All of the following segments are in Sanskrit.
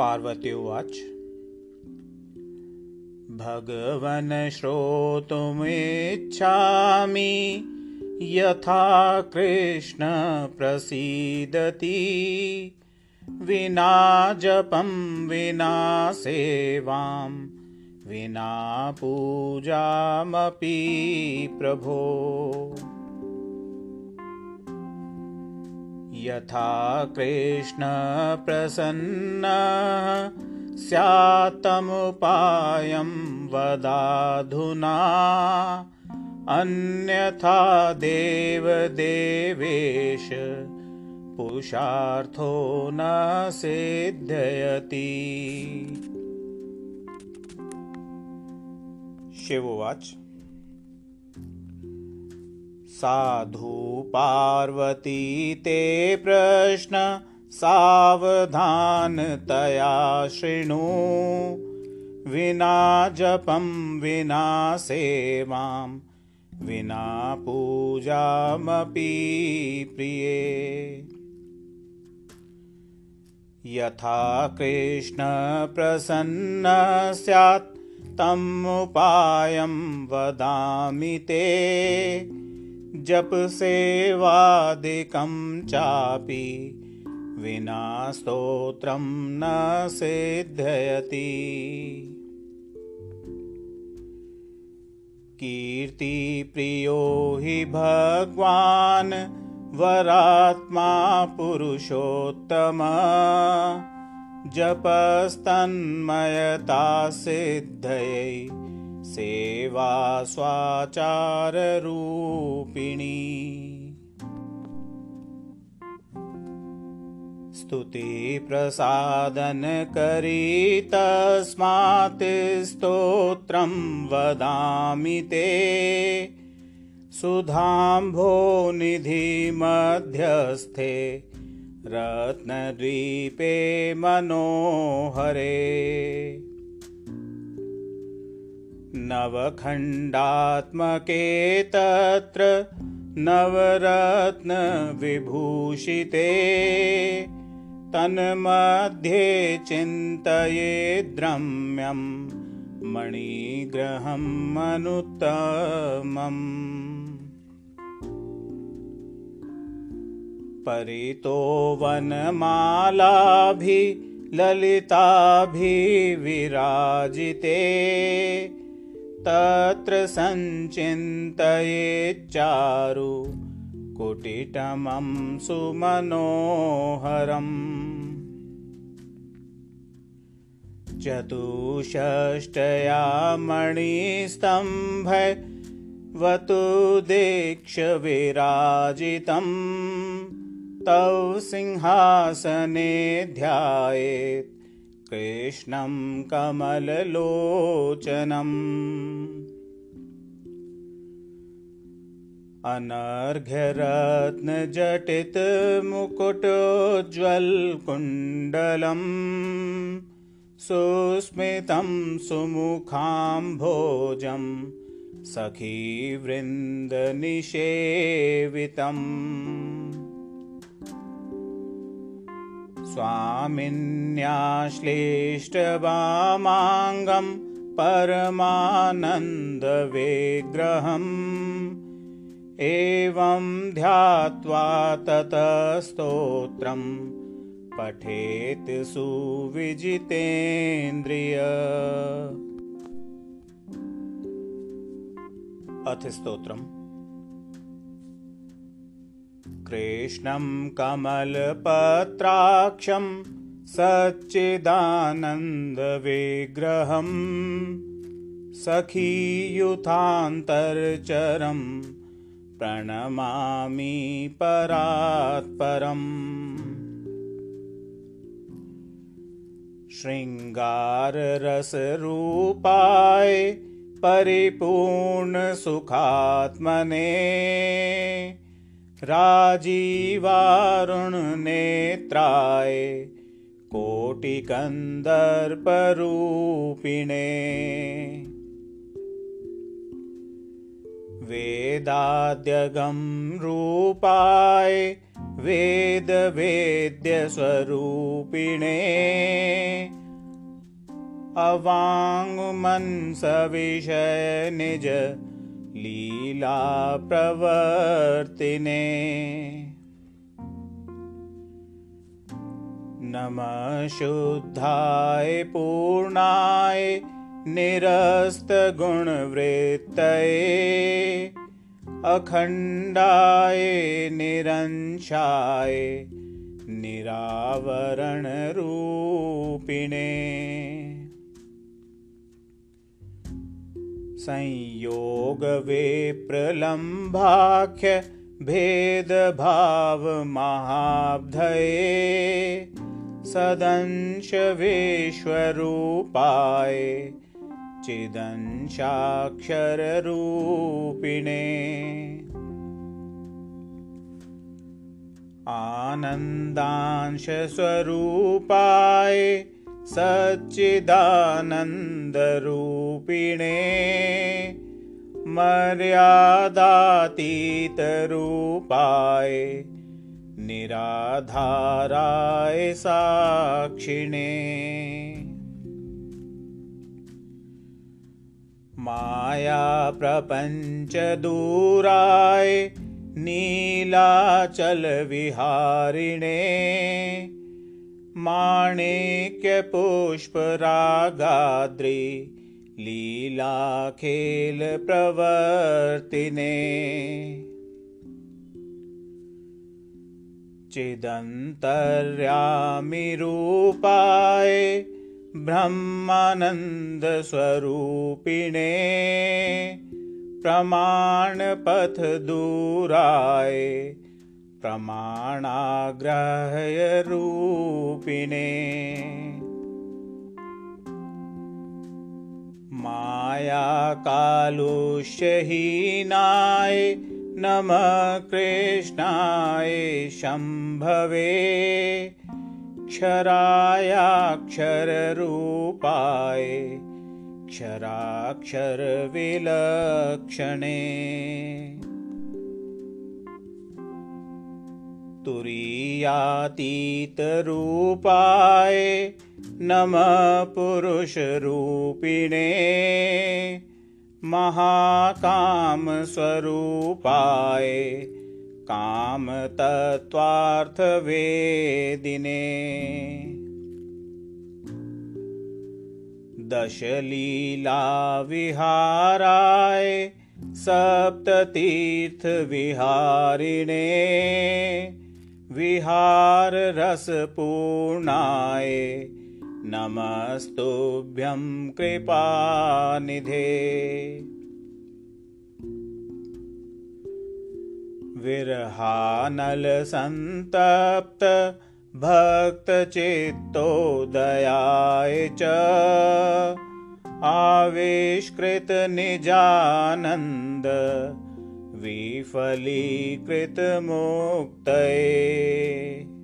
पार्वती उवाच। भगवन् श्रोतुमिच्छामि यथा कृष्ण प्रसीदति। विना जपं विना सेवां विना पूजामपि प्रभो यथा कृष्णप्रसन्न स्यात्तमुपायं वदाधुना। अन्यथा देवदेवेश पुरुषार्थो न सिद्धयति। शिवोवाच साधु पार्वती ते प्रश्न सावधानतया शृणु। विना जपं विना सेवां विना पूजामपि प्रिये। यथा कृष्णप्रसन्न स्यात् तमुपायं वदामि ते जपसेवादिकं चापि विना स्तोत्रं न सिद्धयति। कीर्तिप्रियो हि भगवान् वरात्मा पुरुषोत्तम। जपस्तन्मयता सिद्धयै सेवा स्वाचाररूपिणी। स्तुतिप्रसादनकरी तस्मात् स्तोत्रं वदामि ते। सुधाम्भोनिधिमध्यस्थे रत्नद्वीपे मनोहरे नवखण्डात्मके तत्र नवरत्नविभूषिते। तन्मध्ये चिन्तयेद्रम्यं मणिग्रहं अनुत्तमम् परितो वनमालाभिललिताभिविराजिते तत्र सञ्चिन्तयेच्चारु कुटिटमं सुमनोहरम्। चतुष्षष्टया मणिस्तम्भवतु दीक्षविराजितम् तौ सिंहासने ध्यायेत् कृष्णं कमललोचनम्। अनर्घ्यरत्नजटितमुकुटोज्ज्वलकुण्डलम्। सुस्मितं सुमुखाम्भोजं सखीवृन्दनिषेवितम् स्वामिन्याश्लेष्टवामाङ्गं परमानन्दविग्रहम्। एवं ध्यात्वा ततस्तोत्रं पठेत् सुविजितेन्द्रिय। अथ स्तोत्रम् कृष्णं कमलपत्राक्षं सच्चिदानन्दविग्रहम् सखीयुथान्तर्चरं प्रणमामि परात्परम्। शृङ्गाररसरूपाय परिपूर्णसुखात्मने राजीवारुणनेत्राय कोटिकन्दर्परूपिणे। वेदाद्यगं रूपाय वेदवेद्यस्वरूपिणे। अवाङ्मंसविषय निज लीला प्रवर्तिने नमः शुद्धाय पूर्णाय निरस्तगुणवृत्तये। अखण्डाय निरंशाय निरावरणरूपिणे संयोगविप्रलम्भाख्य भेदभावमहाब्धये सदंशविश्वरूपाय चिदंशाक्षररूपिणे। आनन्दांशस्वरूपाय सच्चिदानन्दरूपिणे मर्यादातीतरूपाय निराधाराय साक्षिणे। मायाप्रपञ्चदूराय नीलाचलविहारिणे माणिक्यपुष्परागाद्रि लीलाखेलप्रवर्तिने चिदन्तर्यामिरूपाय ब्रह्मानन्दस्वरूपिणे प्रमाणपथदूराय प्रमाणाग्रहयरूपिणे मायाकालुष्यहीनाय नमः कृष्णाय शम्भवे। क्षरायाक्षररूपाय क्षराक्षरविलक्षणे। तुरीयातीतरूपाय नमः पुरुषरूपिणे महाकामस्वरूपाय कामतत्त्वार्थवेदिने दशलीलाविहाराय सप्ततीर्थविहारिणे विहाररसपूर्णाय नमस्तुभ्यं कृपानिधे। विरहानलसन्तप्त भक्तचित्तोदयाय च। आविष्कृतनिजानन्द विफलीकृतमुक्तये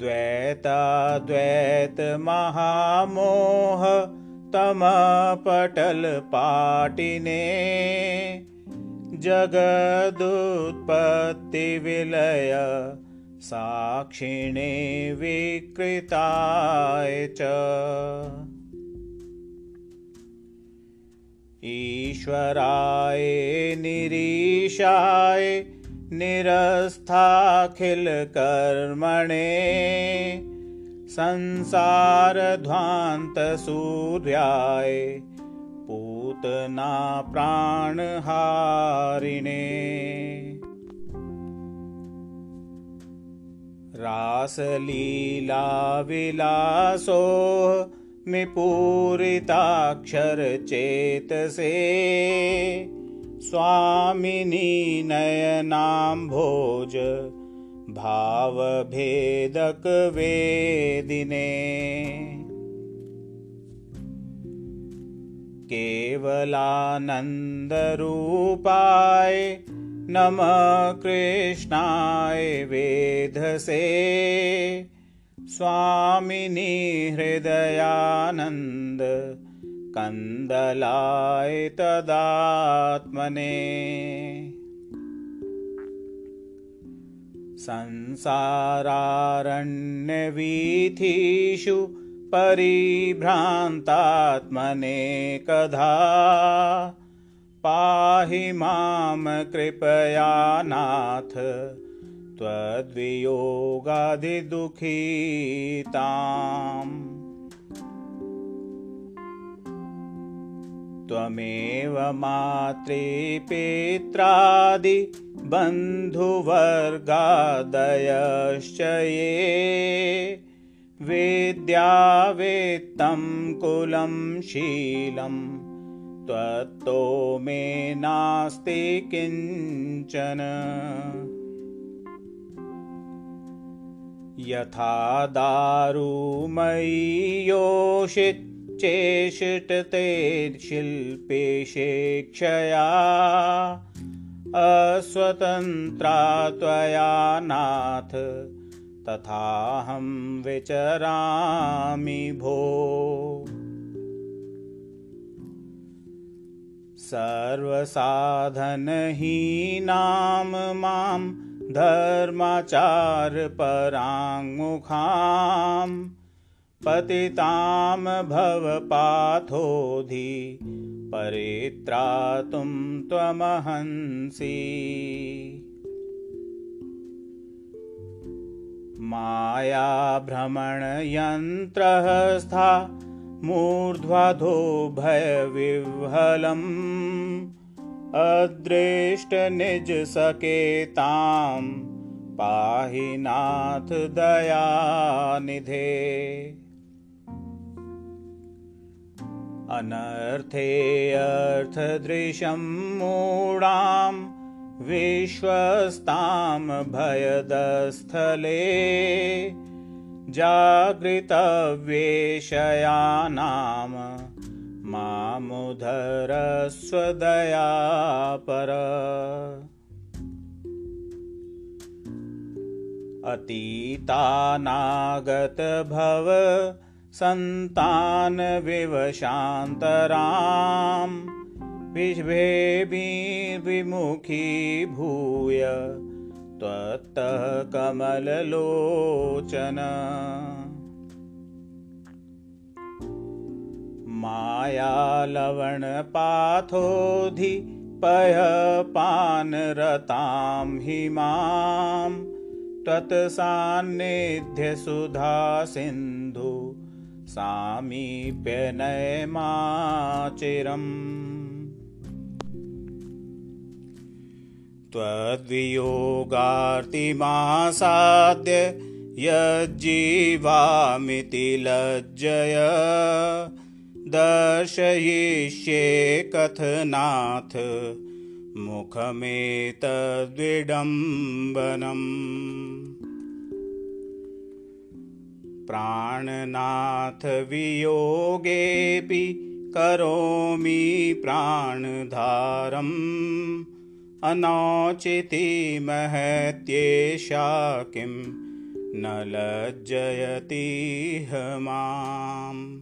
द्वैताद्वैतमहामोह तमपटलपाटिने जगदुत्पत्तिविलय साक्षिणे विकृताय च। ईश्वराय निरीशाय निरस्थाखिलकर्मणे संसारध्वान्तसूर्याय पूतना प्राणहारिणे। रासलीलाविलासो निपूरिताक्षरचेतसे स्वामिनी नयनाम्भोज भावभेदकवेदिने केवलानन्दरूपाय नमः कृष्णाय वेधसे। स्वामिनी हृदयानन्द कन्दलाय तदात्मने संसारारण्यवीथिषु परिभ्रान्तात्मनेकधा पाहि मां कृपया नाथ त्वद्वियोगाधिदुःखिताम् त्वमेव बन्धुवर्गादयश्च ये। वेद्यावेत्तं कुलं शीलं त्वत्तो मे नास्ति किञ्चन। यथा दारुमयी योषित् चेष्टते शिल्पेशेक्षया अस्वतन्त्रा त्वया नाथ तथाहं विचरामि भो। सर्वसाधनहीनां मां धर्माचारपराङ्मुखाम् पतितां भवपाथोधि परित्रातुं त्वमहंसि। मायाभ्रमणयन्त्रहस्था मूर्ध्वाधो भयविह्वलम् अदृष्टनिजसकेतां पाहि नाथ दयानिधे अनर्थे अर्थदृशं मूढां विश्वस्तां भयदस्थले जागृतव्येषयानां मामुधरस्वदयापर अतीतानागतभव सन्तानविवशान्तरां विमुखी भूय त्वत्तः कमललोचन मायालवणपाथोधि पयपानरतां हि मां त्वत्सान्निध्यसुधासिन्धु सामीप्यनयमाचिरम् त्वद्वियोगार्तिमासाद्य यज्जीवामिति लज्जय। दर्शयिष्ये कथनाथ मुखमेतद्विडम्बनम् प्राणनाथ वियोगेऽपि करोमि प्राणधारम्। अनौचिति महत्येषा किं न लज्जयतिह माम्।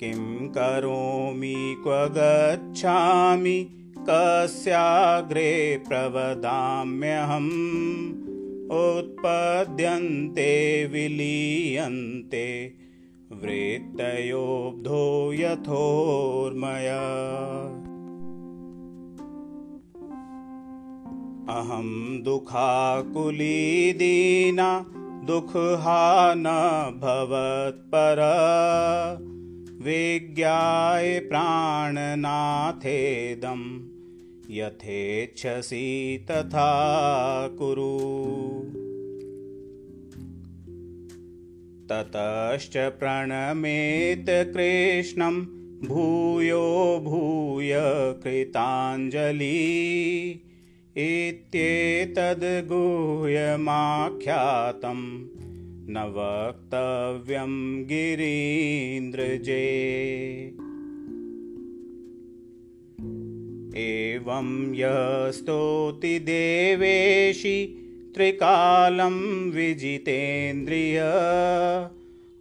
किं करोमि क्व गच्छामि कस्याग्रे प्रवदाम्यहम् उत्पद्यन्ते विलीयन्ते वृत्तयोब्धो यथोर्मया। अहं दुःखाकुलीदीना दुःखहा न भवत्पर। विज्ञाय प्राणनाथेदम् यथेच्छसि तथा कुरु ततश्च प्रणमेत कृष्णं भूयो भूय कृताञ्जलि। इत्येतद्गूह्यमाख्यातं न वक्तव्यं गिरीन्द्रजे। एवं यस्तोति देवेशि त्रिकालं विजितेन्द्रिय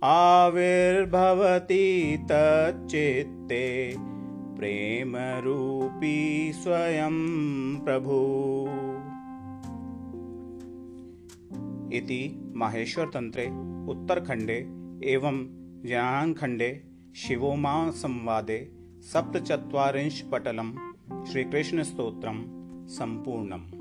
आविर्भवति तच्चित्ते प्रेमरूपी स्वयं प्रभु। इति माहेश्वरतन्त्रे उत्तरखण्डे एवं जनाङ्खण्डे शिवोमासंवादे सप्तचत्वारिंशत्पटलं श्रीकृष्णस्तोत्रं सम्पूर्णम्